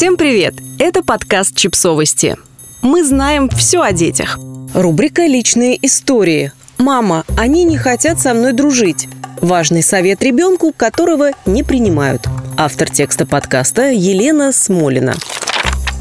Всем привет! Это подкаст «Чипсовости». Мы знаем все о детях. Рубрика «Личные истории». «Мама, они не хотят со мной дружить». Важный совет ребенку, которого не принимают. Автор текста подкаста Елена Смолина.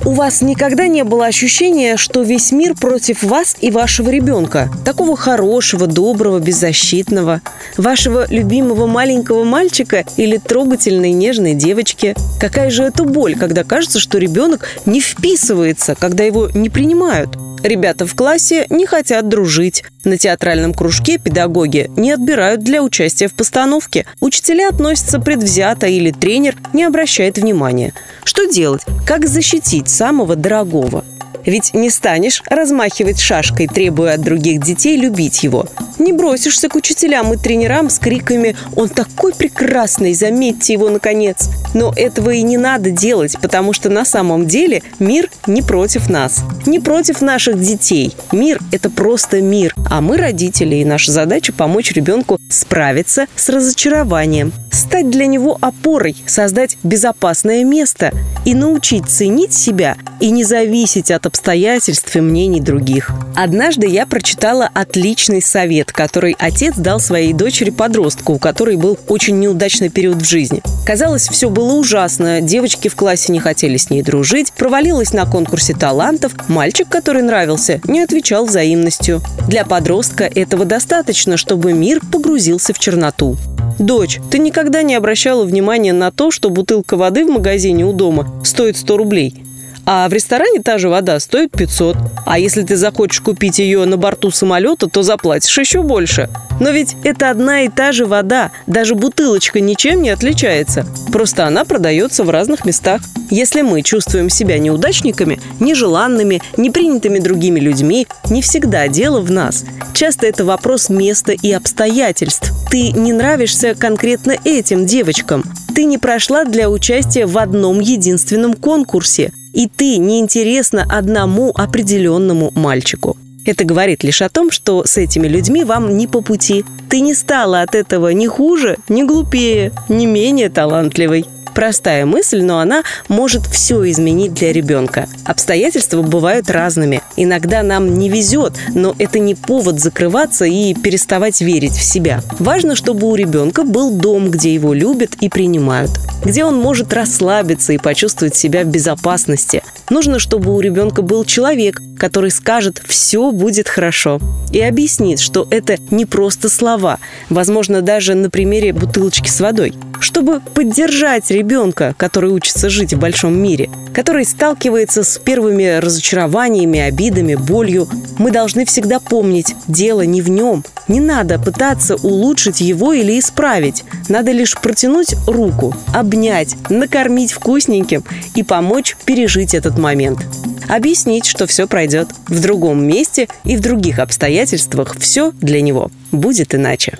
У вас никогда не было ощущения, что весь мир против вас и вашего ребенка? Такого хорошего, доброго, беззащитного? Вашего любимого маленького мальчика или трогательной нежной девочки? Какая же это боль, когда кажется, что ребенок не вписывается, когда его не принимают? Ребята в классе не хотят дружить. На театральном кружке педагоги не отбирают для участия в постановке. Учителя относятся предвзято или тренер не обращает внимания. Что делать? Как защитить самого дорогого? Ведь не станешь размахивать шашкой, требуя от других детей любить его. Не бросишься к учителям и тренерам с криками «Он такой прекрасный, заметьте его, наконец!» Но этого и не надо делать, потому что на самом деле мир не против нас, не против наших детей. Мир – это просто мир, а мы родители, и наша задача – помочь ребенку справиться с разочарованием, стать для него опорой, создать безопасное место и научить ценить себя и не зависеть от обстоятельств и мнений других. Однажды я прочитала отличный совет, который отец дал своей дочери-подростку, у которой был очень неудачный период в жизни. Казалось, все было ужасно. Девочки в классе не хотели с ней дружить, провалилась на конкурсе талантов, мальчик, который нравился, не отвечал взаимностью. Для подростка этого достаточно, чтобы мир погрузился в черноту. «Дочь, ты никогда не обращала внимания на то, что бутылка воды в магазине у дома стоит 100 рублей?» А в ресторане та же вода стоит 500. А если ты захочешь купить ее на борту самолета, то заплатишь еще больше. Но ведь это одна и та же вода. Даже бутылочка ничем не отличается. Просто она продается в разных местах. Если мы чувствуем себя неудачниками, нежеланными, непринятыми другими людьми, не всегда дело в нас. Часто это вопрос места и обстоятельств. Ты не нравишься конкретно этим девочкам. Ты не прошла для участия в одном единственном конкурсе и ты неинтересна одному определенному мальчику. Это говорит лишь о том, что с этими людьми вам не по пути. Ты не стала от этого ни хуже, ни глупее, ни менее талантливой. Простая мысль, но она может все изменить для ребенка. Обстоятельства бывают разными. Иногда нам не везет, но это не повод закрываться и переставать верить в себя. Важно, чтобы у ребенка был дом, где его любят и принимают где он может расслабиться и почувствовать себя в безопасности. Нужно, чтобы у ребенка был человек, который скажет «все будет хорошо» и объяснит, что это не просто слова, возможно, даже на примере бутылочки с водой. Чтобы поддержать ребенка, который учится жить в большом мире, который сталкивается с первыми разочарованиями, обидами, болью, мы должны всегда помнить, дело не в нем. Не надо пытаться улучшить его или исправить. Надо лишь протянуть руку, обнять, накормить вкусненьким и помочь пережить этот момент. Объяснить, что все пройдет. В другом месте и в других обстоятельствах все для него будет иначе.